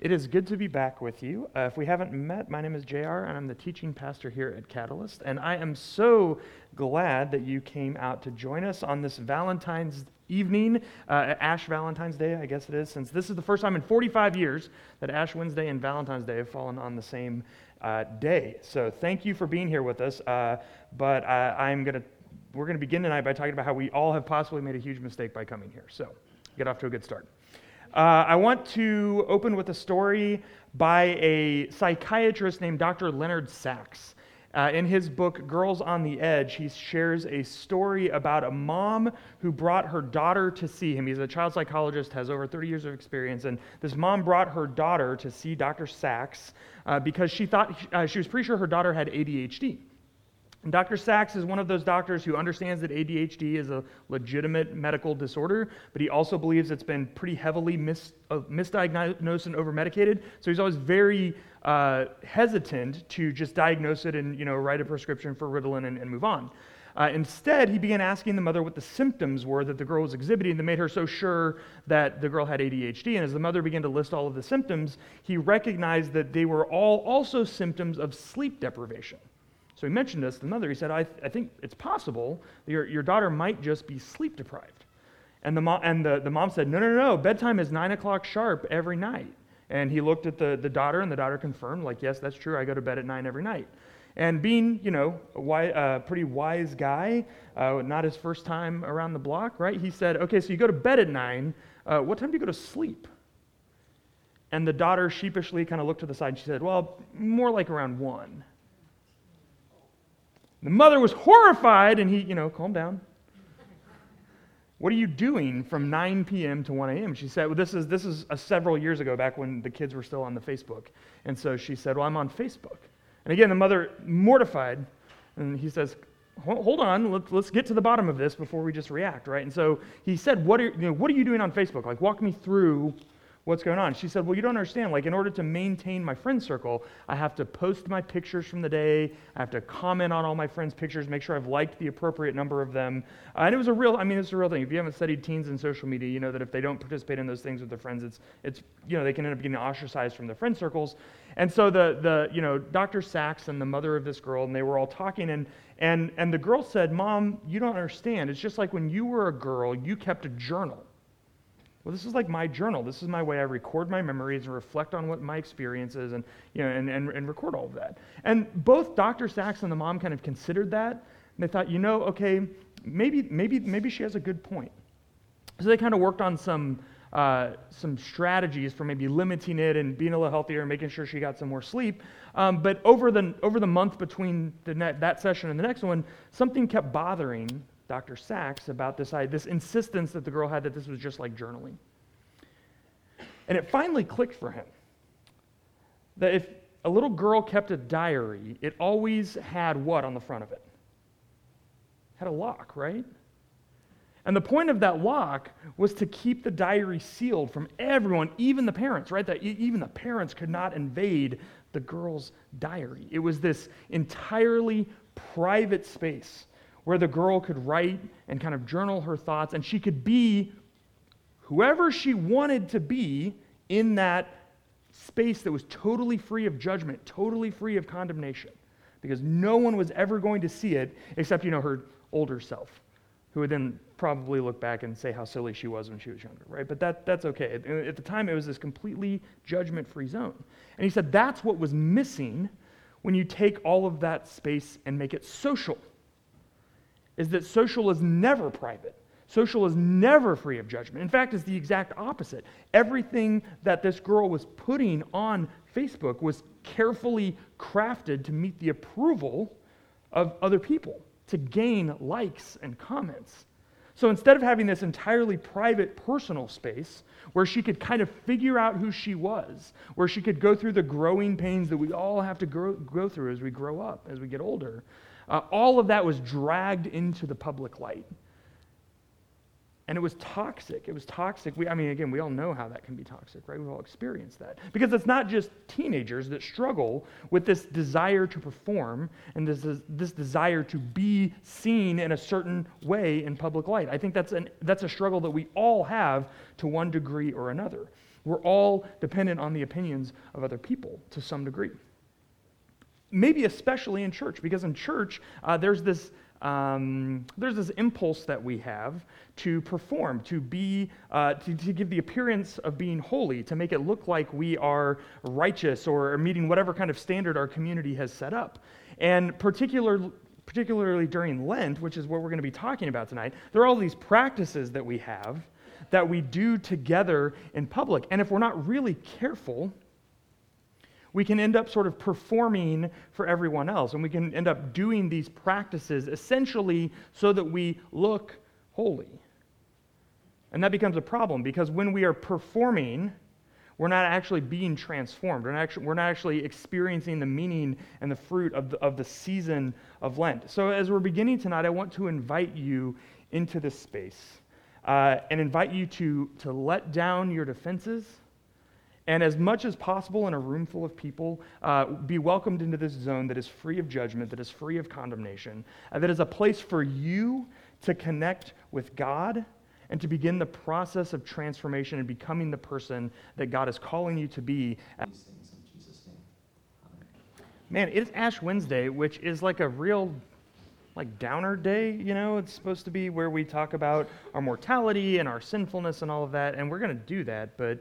It is good to be back with you. Uh, if we haven't met, my name is JR, and I'm the teaching pastor here at Catalyst. And I am so glad that you came out to join us on this Valentine's evening, uh, Ash Valentine's Day, I guess it is, since this is the first time in 45 years that Ash Wednesday and Valentine's Day have fallen on the same uh, day. So thank you for being here with us. Uh, but I'm going to, we're going to begin tonight by talking about how we all have possibly made a huge mistake by coming here. So get off to a good start. Uh, I want to open with a story by a psychiatrist named Dr. Leonard Sax. Uh, in his book, Girls on the Edge, he shares a story about a mom who brought her daughter to see him. He's a child psychologist, has over 30 years of experience, and this mom brought her daughter to see Dr. Sax uh, because she thought uh, she was pretty sure her daughter had ADHD. Dr. Sax is one of those doctors who understands that ADHD is a legitimate medical disorder, but he also believes it's been pretty heavily mis- uh, misdiagnosed and overmedicated. So he's always very uh, hesitant to just diagnose it and you know write a prescription for Ritalin and, and move on. Uh, instead, he began asking the mother what the symptoms were that the girl was exhibiting that made her so sure that the girl had ADHD. And as the mother began to list all of the symptoms, he recognized that they were all also symptoms of sleep deprivation. So he mentioned this to the mother. He said, I, th- I think it's possible your, your daughter might just be sleep deprived. And, the, mom, and the, the mom said, No, no, no, bedtime is 9 o'clock sharp every night. And he looked at the, the daughter, and the daughter confirmed, like, Yes, that's true. I go to bed at 9 every night. And being, you know, a wise, uh, pretty wise guy, uh, not his first time around the block, right? He said, Okay, so you go to bed at 9. Uh, what time do you go to sleep? And the daughter sheepishly kind of looked to the side and she said, Well, more like around 1. The mother was horrified, and he, you know, calm down. What are you doing from 9 p.m. to 1 a.m.? She said, well, this is, this is uh, several years ago, back when the kids were still on the Facebook. And so she said, well, I'm on Facebook. And again, the mother, mortified, and he says, hold on, let's, let's get to the bottom of this before we just react, right? And so he said, what are, you know, what are you doing on Facebook? Like, walk me through what's going on? She said, Well, you don't understand. Like, in order to maintain my friend circle, I have to post my pictures from the day. I have to comment on all my friends' pictures, make sure I've liked the appropriate number of them. Uh, and it was a real, I mean, it's a real thing. If you haven't studied teens and social media, you know that if they don't participate in those things with their friends, it's, it's you know, they can end up getting ostracized from their friend circles. And so the, the you know, Dr. Sax and the mother of this girl, and they were all talking, and, and, and the girl said, Mom, you don't understand. It's just like when you were a girl, you kept a journal. Well, this is like my journal. This is my way I record my memories and reflect on what my experience is and, you know, and, and, and record all of that. And both Dr. Sax and the mom kind of considered that. And they thought, you know, okay, maybe, maybe, maybe she has a good point. So they kind of worked on some, uh, some strategies for maybe limiting it and being a little healthier and making sure she got some more sleep. Um, but over the, over the month between the net, that session and the next one, something kept bothering Dr. Sax about this, this insistence that the girl had that this was just like journaling. And it finally clicked for him that if a little girl kept a diary, it always had what on the front of it? It had a lock, right? And the point of that lock was to keep the diary sealed from everyone, even the parents, right? That even the parents could not invade the girl's diary. It was this entirely private space where the girl could write and kind of journal her thoughts, and she could be whoever she wanted to be in that space that was totally free of judgment, totally free of condemnation, because no one was ever going to see it except, you know, her older self, who would then probably look back and say how silly she was when she was younger, right? But that, that's okay. At, the time, it was this completely judgment free zone. And he said that's what was missing when you take all of that space and make it social is that social is never private. Social is never free of judgment. In fact, it's the exact opposite. Everything that this girl was putting on Facebook was carefully crafted to meet the approval of other people, to gain likes and comments. So instead of having this entirely private personal space where she could kind of figure out who she was, where she could go through the growing pains that we all have to grow, go through as we grow up, as we get older, uh, all of that was dragged into the public light. And it was toxic. It was toxic. We, I mean, again, we all know how that can be toxic, right? We've all experienced that. Because it's not just teenagers that struggle with this desire to perform and this, this desire to be seen in a certain way in public light. I think that's, an, that's a struggle that we all have to one degree or another. We're all dependent on the opinions of other people to some degree. Maybe especially in church, because in church, uh, there's this um, there's this impulse that we have to perform, to be, uh, to, to, give the appearance of being holy, to make it look like we are righteous or meeting whatever kind of standard our community has set up. And particular, particularly during Lent, which is what we're going to be talking about tonight, there are all these practices that we have that we do together in public. And if we're not really careful, we can end up sort of performing for everyone else. And we can end up doing these practices essentially so that we look holy. And that becomes a problem because when we are performing, we're not actually being transformed. We're not actually, we're not actually experiencing the meaning and the fruit of the, of the season of Lent. So, as we're beginning tonight, I want to invite you into this space uh, and invite you to, to let down your defenses and as much as possible in a room full of people, uh, be welcomed into this zone that is free of judgment, that is free of condemnation, uh, that is a place for you to connect with God and to begin the process of transformation and becoming the person that God is calling you to be. Man, it is Ash Wednesday, which is like a real like downer day, you know? It's supposed to be where we talk about our mortality and our sinfulness and all of that, and we're going to do that, but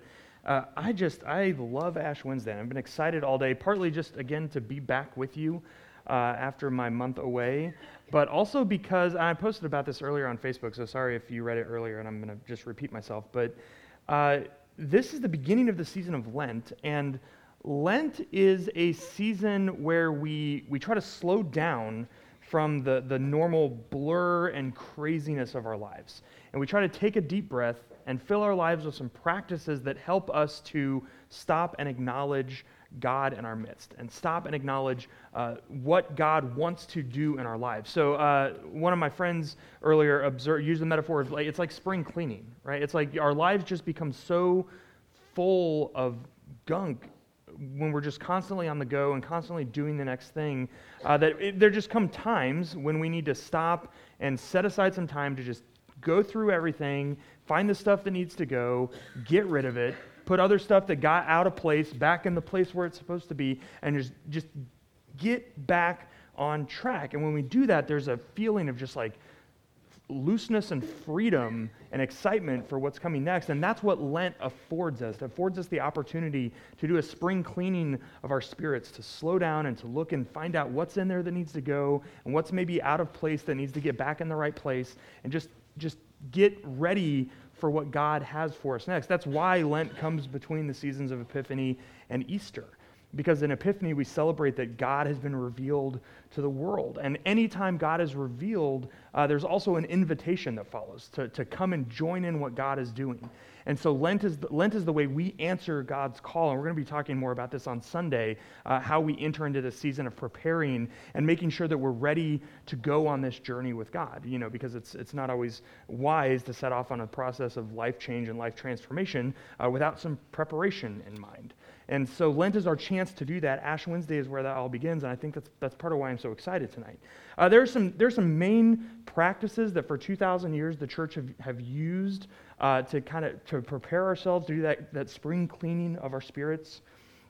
uh, I just, I love Ash Wednesday. I've been excited all day, partly just, again, to be back with you uh, after my month away, but also because I posted about this earlier on Facebook, so sorry if you read it earlier and I'm going to just repeat myself. But uh, this is the beginning of the season of Lent, and Lent is a season where we, we try to slow down from the, the normal blur and craziness of our lives. And we try to take a deep breath and fill our lives with some practices that help us to stop and acknowledge God in our midst and stop and acknowledge uh, what God wants to do in our lives. So, uh, one of my friends earlier observed, used the metaphor of like, it's like spring cleaning, right? It's like our lives just become so full of gunk when we're just constantly on the go and constantly doing the next thing uh, that it, there just come times when we need to stop and set aside some time to just go through everything, find the stuff that needs to go, get rid of it, put other stuff that got out of place back in the place where it's supposed to be, and just, just get back on track. And when we do that, there's a feeling of just like looseness and freedom and excitement for what's coming next. And that's what Lent affords us. It affords us the opportunity to do a spring cleaning of our spirits, to slow down and to look and find out what's in there that needs to go and what's maybe out of place that needs to get back in the right place and just, just get ready for what God has for us next. That's why Lent comes between the seasons of Epiphany and Easter. Because in Epiphany, we celebrate that God has been revealed to the world. And anytime God is revealed, uh, there's also an invitation that follows to, to come and join in what God is doing. And so Lent is, the, Lent is the way we answer God's call. And we're going to be talking more about this on Sunday, uh, how we enter into the season of preparing and making sure that we're ready to go on this journey with God. You know, because it's, it's not always wise to set off on a process of life change and life transformation uh, without some preparation in mind. And so Lent is our chance to do that. Ash Wednesday is where that all begins, and I think that's, that's part of why I'm so excited tonight. Uh, there, are some, there are some main practices that for 2,000 years the church have, have used uh, to kind of to prepare ourselves to do that, that spring cleaning of our spirits.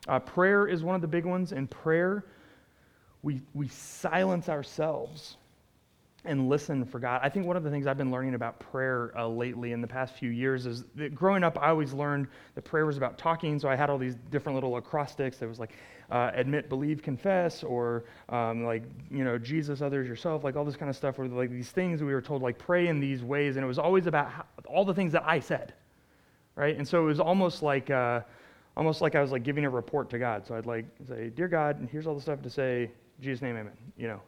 Uh, prayer is one of the big ones. In prayer, we, we silence ourselves and listen for God. I think one of the things I've been learning about prayer uh, lately in the past few years is that growing up, I always learned that prayer was about talking. So I had all these different little acrostics. There was like uh, admit, believe, confess, or um, like, you know, Jesus, others, yourself, like all this kind of stuff, where like these things we were told, like, pray in these ways. And it was always about how, all the things that I said, right? And so it was almost like, uh, almost like I was like giving a report to God. So I'd like say, Dear God, and here's all the stuff to say, Jesus' name, amen, you know.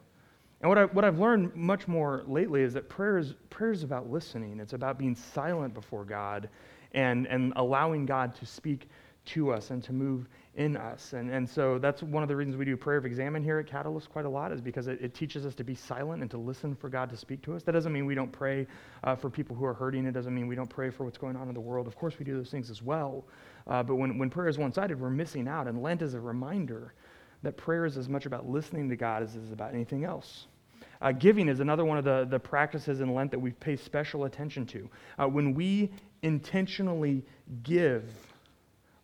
And what, I, what I've learned much more lately is that prayer is, prayer is about listening. It's about being silent before God and, and allowing God to speak to us and to move in us. And, and so that's one of the reasons we do prayer of examen here at Catalyst quite a lot is because it, it teaches us to be silent and to listen for God to speak to us. That doesn't mean we don't pray uh, for people who are hurting. It doesn't mean we don't pray for what's going on in the world. Of course, we do those things as well. Uh, but when, when prayer is one sided, we're missing out. And Lent is a reminder that prayer is as much about listening to God as it is about anything else. Uh, giving is another one of the, the practices in Lent that we pay special attention to. Uh, when we intentionally give,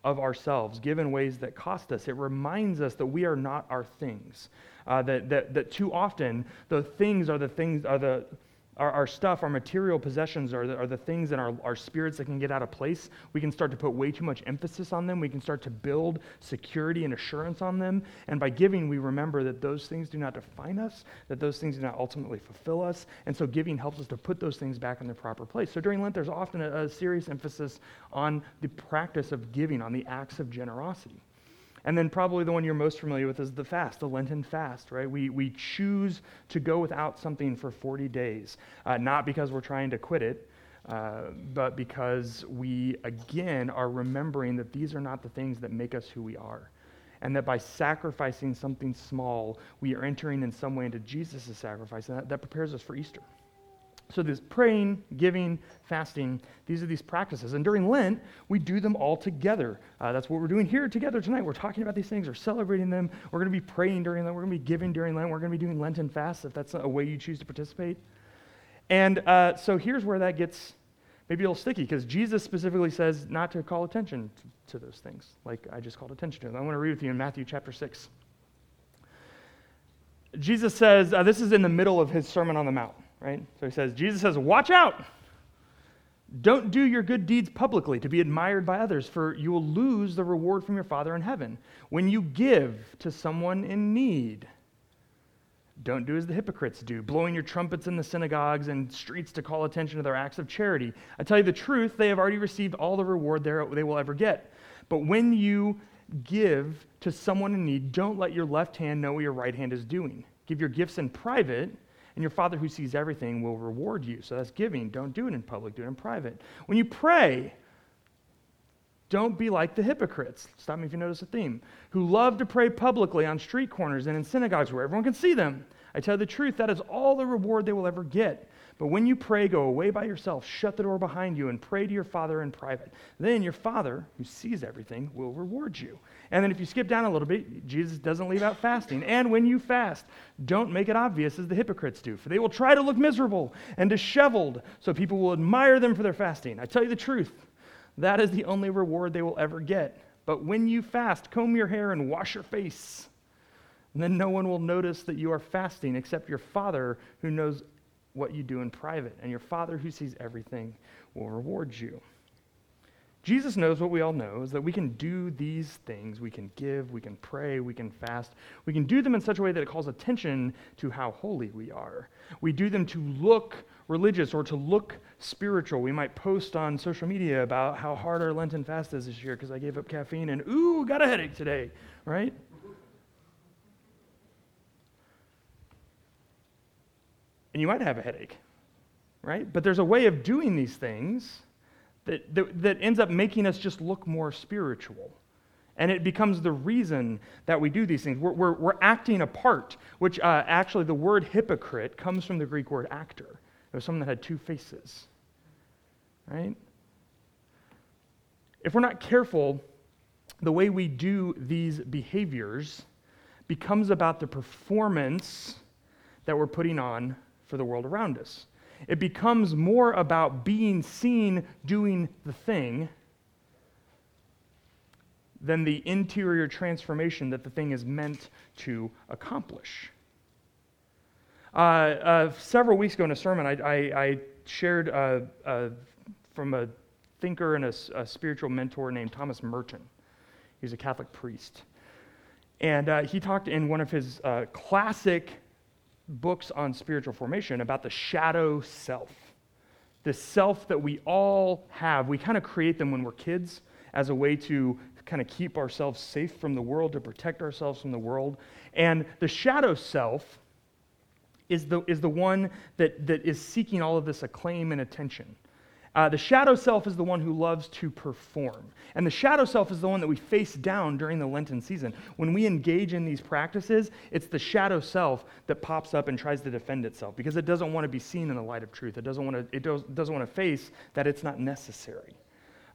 of ourselves, give in ways that cost us. It reminds us that we are not our things. Uh, that, that, that too often the things are the things, are the, our, our stuff, our material possessions are the, are the things in our, our spirits that can get out of place. We can start to put way too much emphasis on them. We can start to build security and assurance on them. And by giving, we remember that those things do not define us, that those things do not ultimately fulfill us. And so giving helps us to put those things back in their proper place. So during Lent, there's often a, a serious emphasis on the practice of giving, on the acts of generosity. And then probably the one you're most familiar with is the fast, the Lenten fast, right? We, we choose to go without something for 40 days, uh, not because we're trying to quit it, uh, but because we, again, are remembering that these are not the things that make us who we are. And that by sacrificing something small, we are entering in some way into Jesus' sacrifice, and that, that prepares us for Easter. So, this praying, giving, fasting, these are these practices. And during Lent, we do them all together. Uh, that's what we're doing here together tonight. We're talking about these things, we're celebrating them. We're going to be praying during Lent, we're going to be giving during Lent, we're going to be doing Lenten fasts if that's a way you choose to participate. And uh, so, here's where that gets maybe a little sticky because Jesus specifically says not to call attention to, to those things, like I just called attention to them. I want to read with you in Matthew chapter 6. Jesus says, uh, this is in the middle of his Sermon on the Mount right? So he says, Jesus says, watch out. Don't do your good deeds publicly to be admired by others, for you will lose the reward from your Father in heaven. When you give to someone in need, don't do as the hypocrites do, blowing your trumpets in the synagogues and streets to call attention to their acts of charity. I tell you the truth, they have already received all the reward they will ever get. But when you give to someone in need, don't let your left hand know what your right hand is doing. Give your gifts in private and your Father who sees everything will reward you. So that's giving. Don't do it in public, do it in private. When you pray, don't be like the hypocrites. Stop me if you notice a theme. Who love to pray publicly on street corners and in synagogues where everyone can see them. I tell you the truth, that is all the reward they will ever get. But when you pray, go away by yourself, shut the door behind you, and pray to your Father in private. Then your Father, who sees everything, will reward you. And then if you skip down a little bit, Jesus doesn't leave out fasting. And when you fast, don't make it obvious as the hypocrites do, for they will try to look miserable and disheveled, so people will admire them for their fasting. I tell you the truth, that is the only reward they will ever get. But when you fast, comb your hair and wash your face. And then no one will notice that you are fasting except your Father who knows what you do in private, and your Father who sees everything will reward you. Jesus knows what we all know is that we can do these things. We can give, we can pray, we can fast. We can do them in such a way that it calls attention to how holy we are. We do them to look religious or to look spiritual. We might post on social media about how hard our Lenten fast is this year because I gave up caffeine and, ooh, got a headache today, right? And you might have a headache, right? But there's a way of doing these things that, that, that ends up making us just look more spiritual. And it becomes the reason that we do these things. We're, we're, we're acting a part, which uh, actually the word hypocrite comes from the Greek word actor. It was someone that had two faces, right? If we're not careful, the way we do these behaviors becomes about the performance that we're putting on for the world around us. It becomes more about being seen doing the thing than the interior transformation that the thing is meant to accomplish. Uh, uh, several weeks ago in a sermon, I, I, I shared uh, uh from a thinker and a, a, spiritual mentor named Thomas Merton. He's a Catholic priest. And uh, he talked in one of his classic books on spiritual formation about the shadow self. The self that we all have. We kind of create them when we're kids as a way to kind of keep ourselves safe from the world, to protect ourselves from the world. And the shadow self is the, is the one that, that is seeking all of this acclaim and attention. Uh, the shadow self is the one who loves to perform. And the shadow self is the one that we face down during the Lenten season. When we engage in these practices, it's the shadow self that pops up and tries to defend itself because it doesn't want to be seen in the light of truth. It doesn't want to, it does, doesn't want to face that it's not necessary.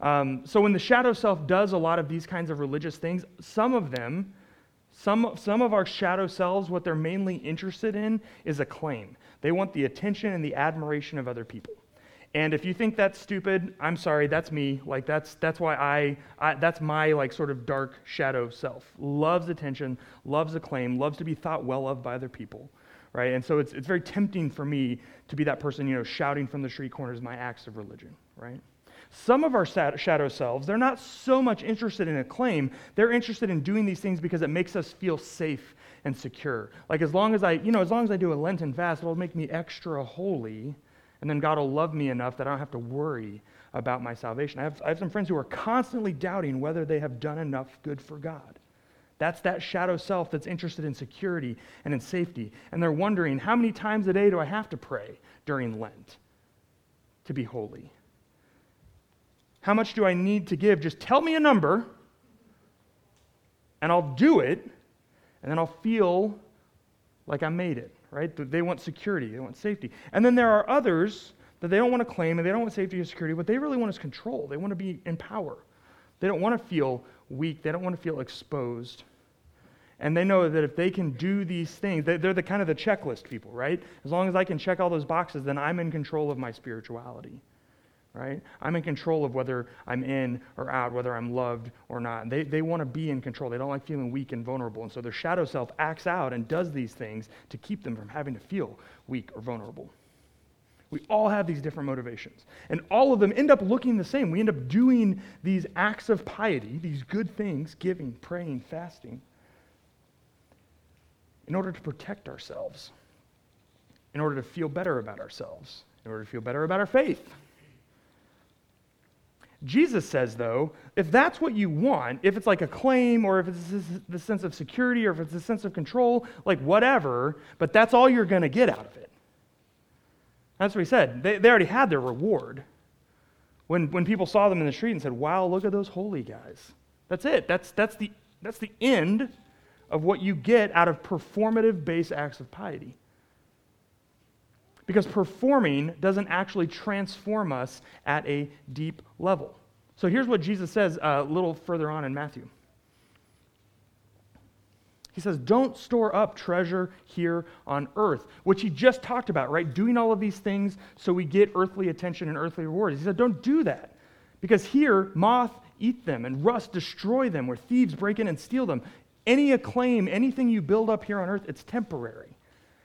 Um, so when the shadow self does a lot of these kinds of religious things, some of them, some, some of our shadow selves, what they're mainly interested in is acclaim. They want the attention and the admiration of other people. And if you think that's stupid, I'm sorry, that's me. Like that's that's why I, I that's my like sort of dark shadow self. Loves attention, loves acclaim, loves to be thought well of by other people. Right? And so it's it's very tempting for me to be that person, you know, shouting from the street corners my acts of religion, right? Some of our shadow selves, they're not so much interested in acclaim. They're interested in doing these things because it makes us feel safe and secure. Like as long as I, you know, as long as I do a Lenten fast, it'll make me extra holy and then God will love me enough that I don't have to worry about my salvation. I have, I have some friends who are constantly doubting whether they have done enough good for God. That's that shadow self that's interested in security and in safety. And they're wondering, how many times a day do I have to pray during Lent to be holy? How much do I need to give? Just tell me a number, and I'll do it, and then I'll feel like I made it right? They want security, they want safety. And then there are others that they don't want to claim and they don't want safety or security. What they really want is control. They want to be in power. They don't want to feel weak, they don't want to feel exposed. And they know that if they can do these things, they're the kind of the checklist people, right? As long as I can check all those boxes, then I'm in control of my spirituality right? I'm in control of whether I'm in or out, whether I'm loved or not. They, they want to be in control. They don't like feeling weak and vulnerable. And so their shadow self acts out and does these things to keep them from having to feel weak or vulnerable. We all have these different motivations. And all of them end up looking the same. We end up doing these acts of piety, these good things, giving, praying, fasting, in order to protect ourselves, in order to feel better about ourselves, in order to feel better about our faith Jesus says, though, if that's what you want, if it's like a claim or if it's the sense of security or if it's a sense of control, like whatever, but that's all you're going to get out of it. That's what he said. They, they already had their reward. When, when people saw them in the street and said, wow, look at those holy guys. That's it. That's, that's, the, that's the end of what you get out of performative based acts of piety. Because performing doesn't actually transform us at a deep level. So here's what Jesus says uh, a little further on in Matthew. He says, Don't store up treasure here on earth, which he just talked about, right? Doing all of these things so we get earthly attention and earthly rewards. He said, Don't do that. Because here, moth eat them and rust destroy them, where thieves break in and steal them. Any acclaim, anything you build up here on earth, it's temporary.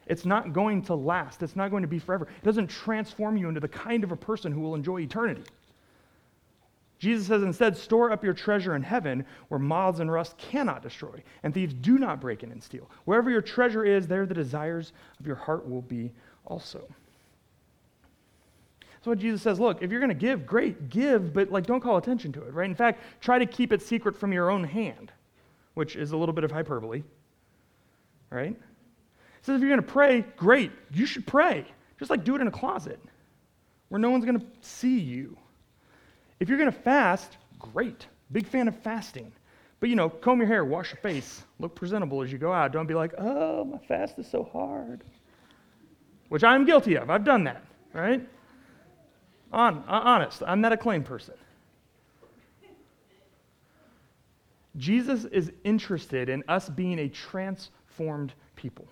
It's not going to last. It's not going to be forever. It doesn't transform you into the kind of a person who will enjoy eternity. Jesus says instead, store up your treasure in heaven where moths and rust cannot destroy, and thieves do not break in and steal. Wherever your treasure is, there the desires of your heart will be also. So what Jesus says, look, if you're going to give, great, give, but like don't call attention to it, right? In fact, try to keep it secret from your own hand, which is a little bit of hyperbole, right? Says if you're going to pray, great. You should pray. Just like do it in a closet where no one's going to see you. If you're going to fast, great. Big fan of fasting. But you know, comb your hair, wash your face, look presentable as you go out. Don't be like, oh, my fast is so hard. Which I'm guilty of. I've done that, right? On, uh, honest, I'm not a claim person. Jesus is interested in us being a transformed people.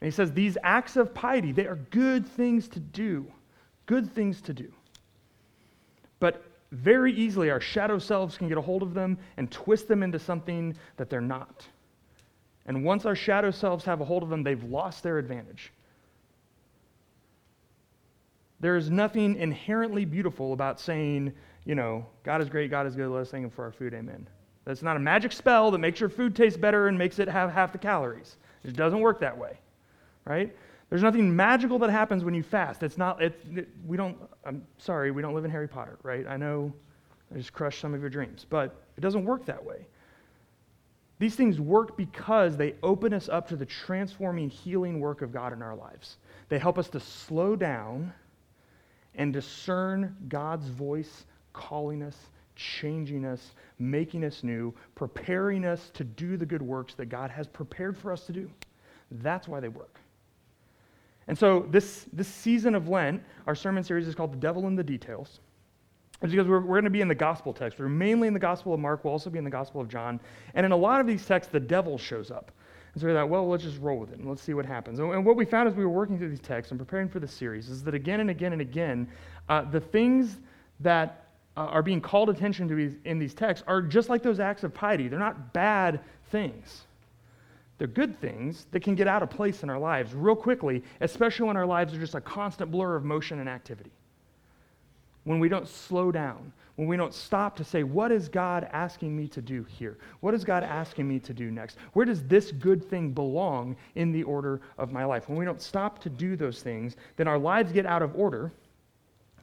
And he says these acts of piety, they are good things to do. Good things to do. But very easily, our shadow selves can get a hold of them and twist them into something that they're not. And once our shadow selves have a hold of them, they've lost their advantage. There is nothing inherently beautiful about saying, you know, God is great, God is good, let us thank Him for our food, amen. That's not a magic spell that makes your food taste better and makes it have half the calories. It doesn't work that way right? There's nothing magical that happens when you fast. It's not, it, it, we don't, I'm sorry, we don't live in Harry Potter, right? I know I just crushed some of your dreams, but it doesn't work that way. These things work because they open us up to the transforming, healing work of God in our lives. They help us to slow down and discern God's voice calling us, changing us, making us new, preparing us to do the good works that God has prepared for us to do. That's why they work. And so this, this season of Lent, our sermon series is called The Devil in the Details. It's because we're, we're going to be in the gospel text. We're mainly in the gospel of Mark. We'll also be in the gospel of John. And in a lot of these texts, the devil shows up. And so we thought, well, let's just roll with it and let's see what happens. And what we found as we were working through these texts and preparing for the series is that again and again and again, uh, the things that uh, are being called attention to in these texts are just like those acts of piety. They're not bad things. They're good things that can get out of place in our lives real quickly, especially when our lives are just a constant blur of motion and activity. When we don't slow down, when we don't stop to say, What is God asking me to do here? What is God asking me to do next? Where does this good thing belong in the order of my life? When we don't stop to do those things, then our lives get out of order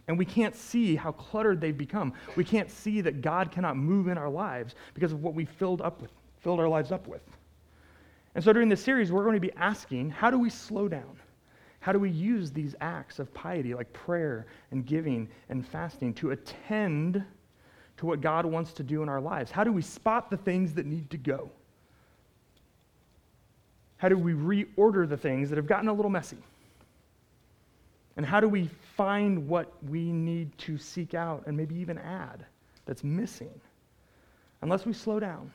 and we can't see how cluttered they've become. We can't see that God cannot move in our lives because of what we filled up with, filled our lives up with. And so during this series, we're going to be asking, how do we slow down? How do we use these acts of piety, like prayer and giving and fasting, to attend to what God wants to do in our lives? How do we spot the things that need to go? How do we reorder the things that have gotten a little messy? And how do we find what we need to seek out and maybe even add that's missing? Unless we slow down,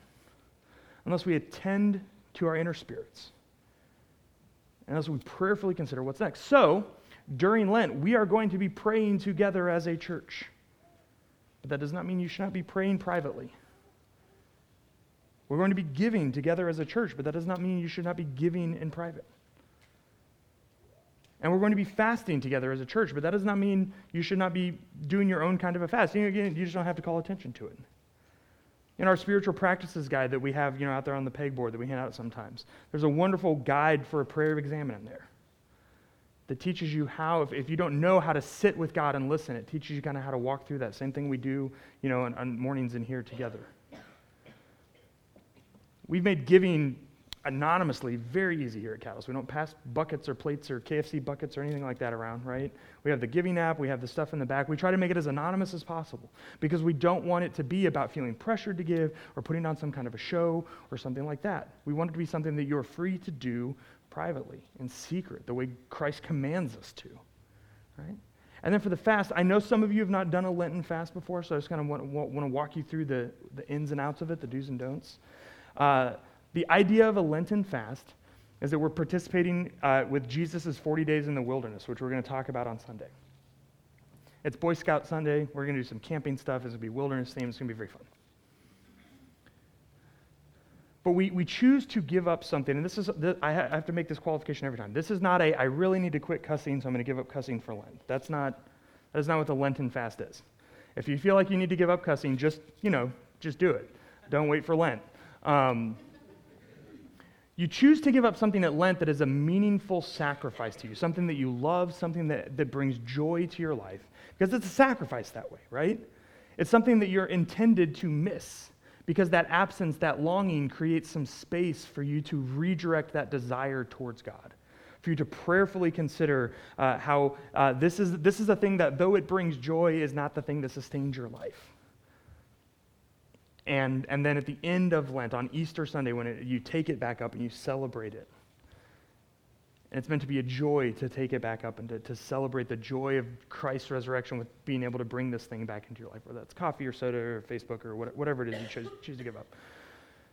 unless we attend to our inner spirits and as we prayerfully consider what's next. So, during Lent, we are going to be praying together as a church. But that does not mean you should not be praying privately. We're going to be giving together as a church, but that does not mean you should not be giving in private. And we're going to be fasting together as a church, but that does not mean you should not be doing your own kind of a fast. You, you just don't have to call attention to it in our spiritual practices guide that we have you know, out there on the pegboard that we hand out sometimes. There's a wonderful guide for a prayer examen in there that teaches you how, if, if you don't know how to sit with God and listen, it teaches you kind of how to walk through that. Same thing we do, you know, on, on mornings in here together. We've made giving anonymously very easy here at Catalyst. We don't pass buckets or plates or KFC buckets or anything like that around, right? We have the giving app, we have the stuff in the back. We try to make it as anonymous as possible because we don't want it to be about feeling pressured to give or putting on some kind of a show or something like that. We want it to be something that you're free to do privately, in secret, the way Christ commands us to, right? And then for the fast, I know some of you have not done a Lenten fast before, so I just kind of want, want, want to walk you through the, the ins and outs of it, the do's and don'ts. Uh, the idea of a Lenten fast is that we're participating uh, with Jesus' 40 days in the wilderness, which we're going to talk about on Sunday. It's Boy Scout Sunday. We're going to do some camping stuff. It's going to be wilderness themed. It's going to be very fun. But we, we choose to give up something, and this is, this, I have to make this qualification every time. This is not a, I really need to quit cussing, so I'm going to give up cussing for Lent. That's not, that is not what the Lenten fast is. If you feel like you need to give up cussing, just, you know, just do it. Don't wait for Lent. Um, you choose to give up something at Lent that is a meaningful sacrifice to you, something that you love, something that, that brings joy to your life, because it's a sacrifice that way, right? It's something that you're intended to miss, because that absence, that longing creates some space for you to redirect that desire towards God for you to prayerfully consider uh, how uh, this, is, this is a thing that, though it brings joy, is not the thing that sustains your life. And, and then at the end of Lent, on Easter Sunday, when it, you take it back up and you celebrate it. And it's meant to be a joy to take it back up and to, to celebrate the joy of Christ's resurrection with being able to bring this thing back into your life, whether that's coffee or soda or Facebook or what, whatever it is you choose, choose to give up.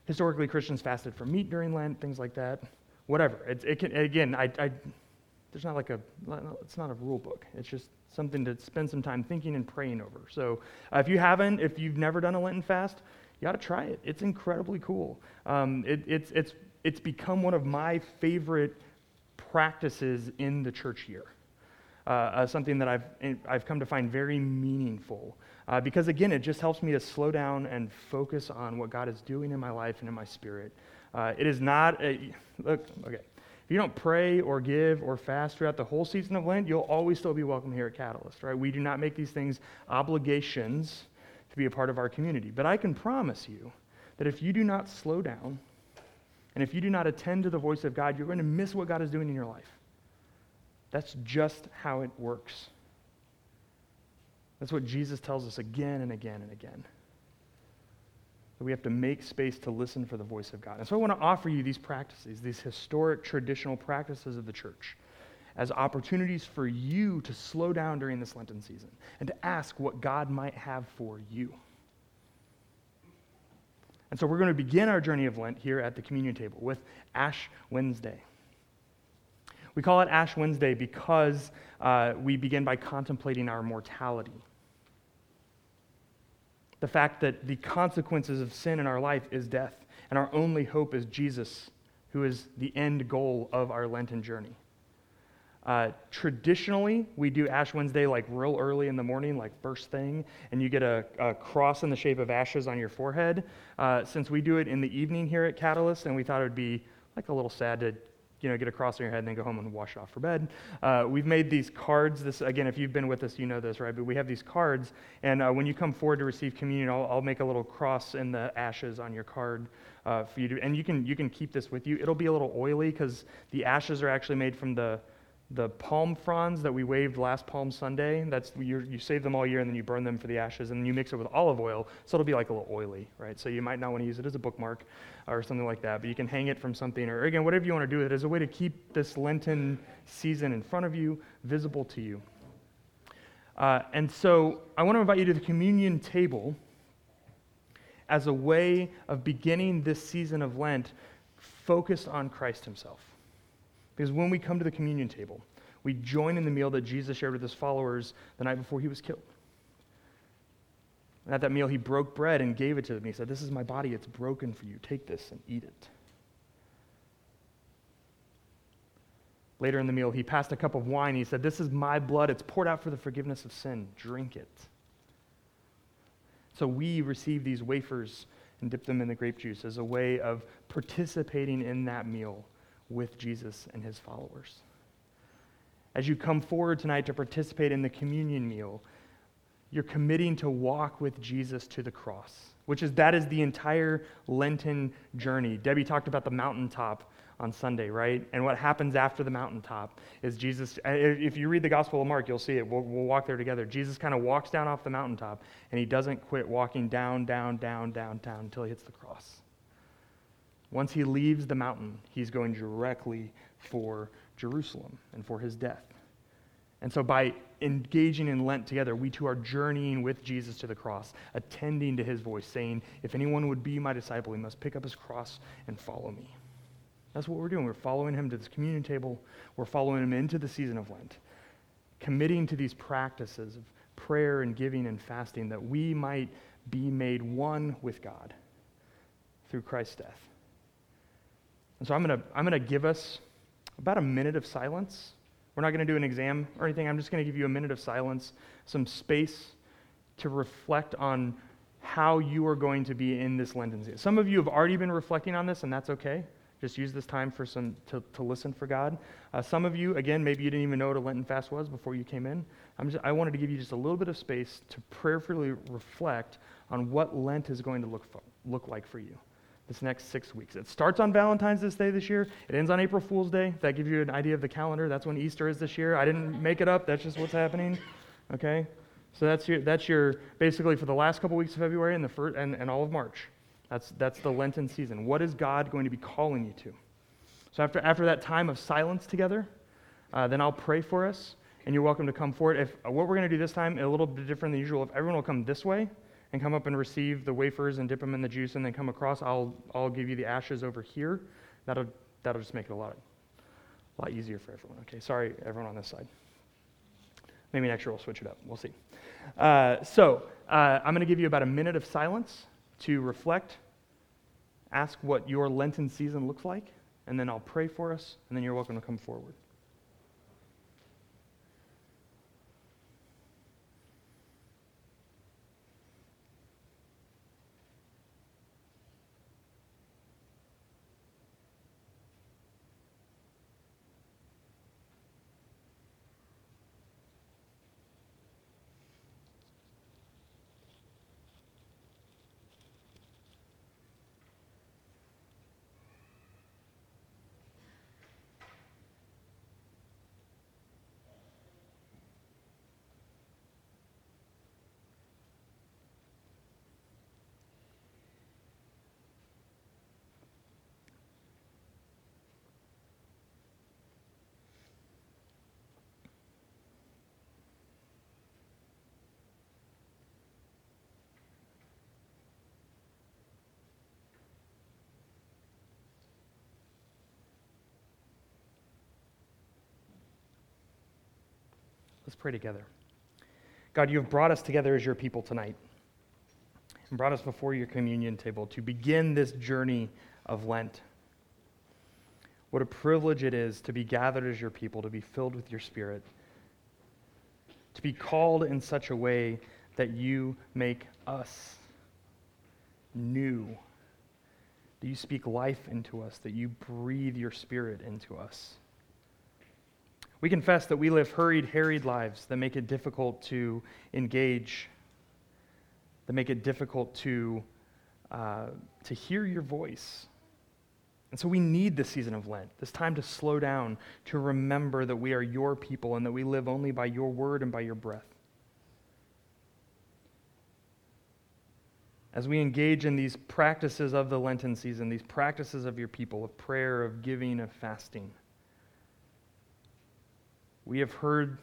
Historically, Christians fasted from meat during Lent, things like that. Whatever. It, it can, again, I, I, there's not like a, it's not a rule book. It's just something to spend some time thinking and praying over. So uh, if you haven't, if you've never done a Lenten fast, you got to try it. It's incredibly cool. Um, it, it's, it's, it's become one of my favorite practices in the church year. Uh, uh, something that I've, I've come to find very meaningful. Uh, because again, it just helps me to slow down and focus on what God is doing in my life and in my spirit. Uh, it is not a, look, okay. If you don't pray or give or fast throughout the whole season of Lent, you'll always still be welcome here at Catalyst, right? We do not make these things obligations to be a part of our community. But I can promise you that if you do not slow down and if you do not attend to the voice of God, you're going to miss what God is doing in your life. That's just how it works. That's what Jesus tells us again and again and again. That we have to make space to listen for the voice of God. And so I want to offer you these practices, these historic traditional practices of the church as opportunities for you to slow down during this Lenten season and to ask what God might have for you. And so we're going to begin our journey of Lent here at the communion table with Ash Wednesday. We call it Ash Wednesday because uh, we begin by contemplating our mortality. The fact that the consequences of sin in our life is death, and our only hope is Jesus, who is the end goal of our Lenten journey. Uh, traditionally, we do Ash Wednesday like real early in the morning, like first thing, and you get a, a cross in the shape of ashes on your forehead. Uh, since we do it in the evening here at Catalyst, and we thought it would be like a little sad to you know, get a cross on your head and then go home and wash it off for bed. Uh, we've made these cards. This again, if you've been with us, you know this, right? But we have these cards, and uh, when you come forward to receive communion, I'll, I'll, make a little cross in the ashes on your card uh, for you to, and you can you can keep this with you. It'll be a little oily because the ashes are actually made from the the palm fronds that we waved last Palm Sunday. That's you, save them all year and then you burn them for the ashes and you mix it with olive oil, so it'll be like a little oily, right? So you might not want to use it as a bookmark or something like that, but you can hang it from something or again whatever you want to do with it as a way to keep this Lenten season in front of you, visible to you. Uh, and so I want to invite you to the communion table as a way of beginning this season of Lent focused on Christ Himself. Because when we come to the communion table, we join in the meal that Jesus shared with his followers the night before he was killed. And at that meal, he broke bread and gave it to them. He said, This is my body, it's broken for you. Take this and eat it. Later in the meal, he passed a cup of wine. He said, This is my blood. It's poured out for the forgiveness of sin. Drink it. So we receive these wafers and dip them in the grape juice as a way of participating in that meal with Jesus and his followers. As you come forward tonight to participate in the communion meal, you're committing to walk with Jesus to the cross, which is that is the entire Lenten journey. Debbie talked about the mountaintop on Sunday, right? And what happens after the mountaintop is Jesus, if you read the Gospel of Mark, you'll see it. We'll, we'll walk there together. Jesus kind of walks down off the mountaintop, and he doesn't quit walking down, down, down, down, down until he hits the cross. Once he leaves the mountain, he's going directly for Jerusalem and for his death. And so, by engaging in Lent together, we too are journeying with Jesus to the cross, attending to his voice, saying, If anyone would be my disciple, he must pick up his cross and follow me. That's what we're doing. We're following him to this communion table, we're following him into the season of Lent, committing to these practices of prayer and giving and fasting that we might be made one with God through Christ's death. And so I'm going to I'm going to give us about a minute of silence. We're not going to do an exam or anything. I'm just going to give you a minute of silence, some space to reflect on how you are going to be in this Lenten season. Some of you have already been reflecting on this, and that's okay. Just use this time for some to, to listen for God. Uh, some of you, again, maybe you didn't even know what a Lenten fast was before you came in. Just, i wanted to give you just a little bit of space to prayerfully reflect on what Lent is going to look, look like for you this next six weeks. It starts on Valentine's Day this year. It ends on April Fool's Day. That gives you an idea of the calendar. That's when Easter is this year. I didn't make it up. That's just what's happening. Okay? So that's your, that's your basically for the last couple weeks of February and, the first, and, and all of March. That's, that's the Lenten season. What is God going to be calling you to? So after, after that time of silence together, uh, then I'll pray for us, and you're welcome to come forward. If what we're going to do this time, a little bit different than usual, if everyone will come this way, and come up and receive the wafers and dip them in the juice and then come across, I'll, I'll give you the ashes over here. That'll, that'll just make it a lot, a lot easier for everyone. Okay, sorry, everyone on this side. Maybe next year we'll switch it up. We'll see. Uh, so uh, I'm going to give you about a minute of silence to reflect, ask what your Lenten season looks like, and then I'll pray for us, and then you're welcome to come forward. Let's pray together. God, you have brought us together as your people tonight and brought us before your communion table to begin this journey of Lent. What a privilege it is to be gathered as your people, to be filled with your Spirit, to be called in such a way that you make us new. That you speak life into us, that you breathe your Spirit into us. We confess that we live hurried, harried lives that make it difficult to engage, that make it difficult to, uh, to hear your voice. And so we need this season of Lent, this time to slow down, to remember that we are your people and that we live only by your word and by your breath. As we engage in these practices of the Lenten season, these practices of your people, of prayer, of giving, of fasting, we have heard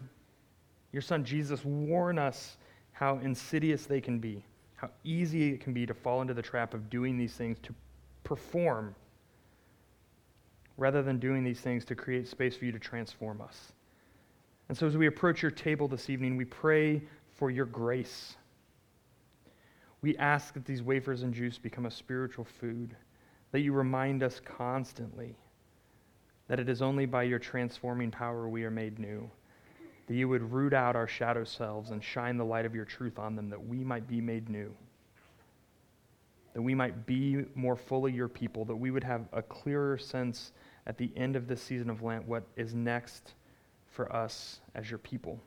your son Jesus warn us how insidious they can be, how easy it can be to fall into the trap of doing these things to perform rather than doing these things to create space for you to transform us. And so, as we approach your table this evening, we pray for your grace. We ask that these wafers and juice become a spiritual food, that you remind us constantly that it is only by your transforming power we are made new. That you would root out our shadow selves and shine the light of your truth on them, that we might be made new. That we might be more fully your people, that we would have a clearer sense at the end of this season of Lent what is next for us as your people,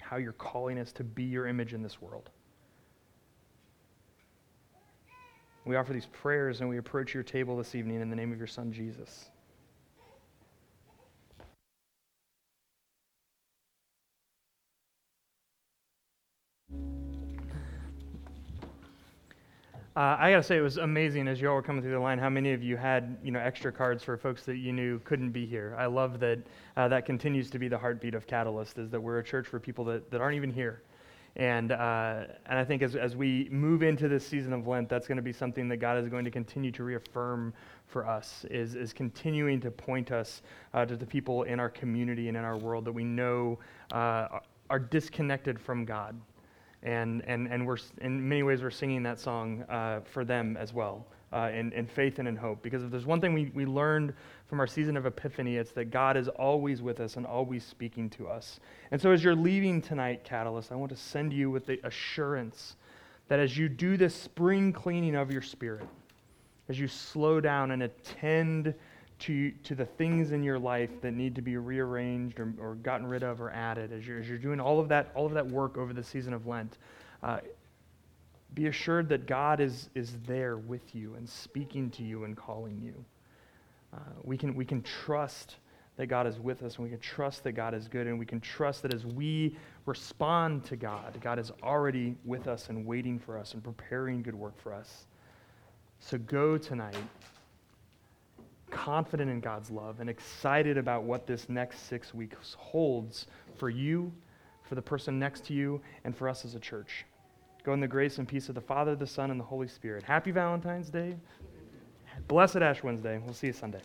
how you're calling us to be your image in this world. We offer these prayers and we approach your table this evening in the name of your Son, Jesus. Uh, I got to say, it was amazing as you all were coming through the line how many of you had you know, extra cards for folks that you knew couldn't be here. I love that uh, that continues to be the heartbeat of Catalyst, is that we're a church for people that, that aren't even here. And, uh, and I think as, as we move into this season of Lent, that's going to be something that God is going to continue to reaffirm for us, is, is continuing to point us uh, to the people in our community and in our world that we know uh, are disconnected from God and, and, and we're, in many ways, we're singing that song uh, for them as well, uh, in, in faith and in hope. Because if there's one thing we, we learned from our season of Epiphany, it's that God is always with us and always speaking to us. And so as you're leaving tonight, Catalyst, I want to send you with the assurance that as you do this spring cleaning of your spirit, as you slow down and attend to, to the things in your life that need to be rearranged or, or gotten rid of or added, as you're, as you're doing all of that, all of that work over the season of Lent, uh, be assured that God is, is there with you and speaking to you and calling you. Uh, we, can, we can trust that God is with us and we can trust that God is good and we can trust that as we respond to God, God is already with us and waiting for us and preparing good work for us. So go tonight confident in God's love and excited about what this next six weeks holds for you, for the person next to you, and for us as a church. Go in the grace and peace of the Father, the Son, and the Holy Spirit. Happy Valentine's Day. Blessed Ash Wednesday. We'll see you Sunday.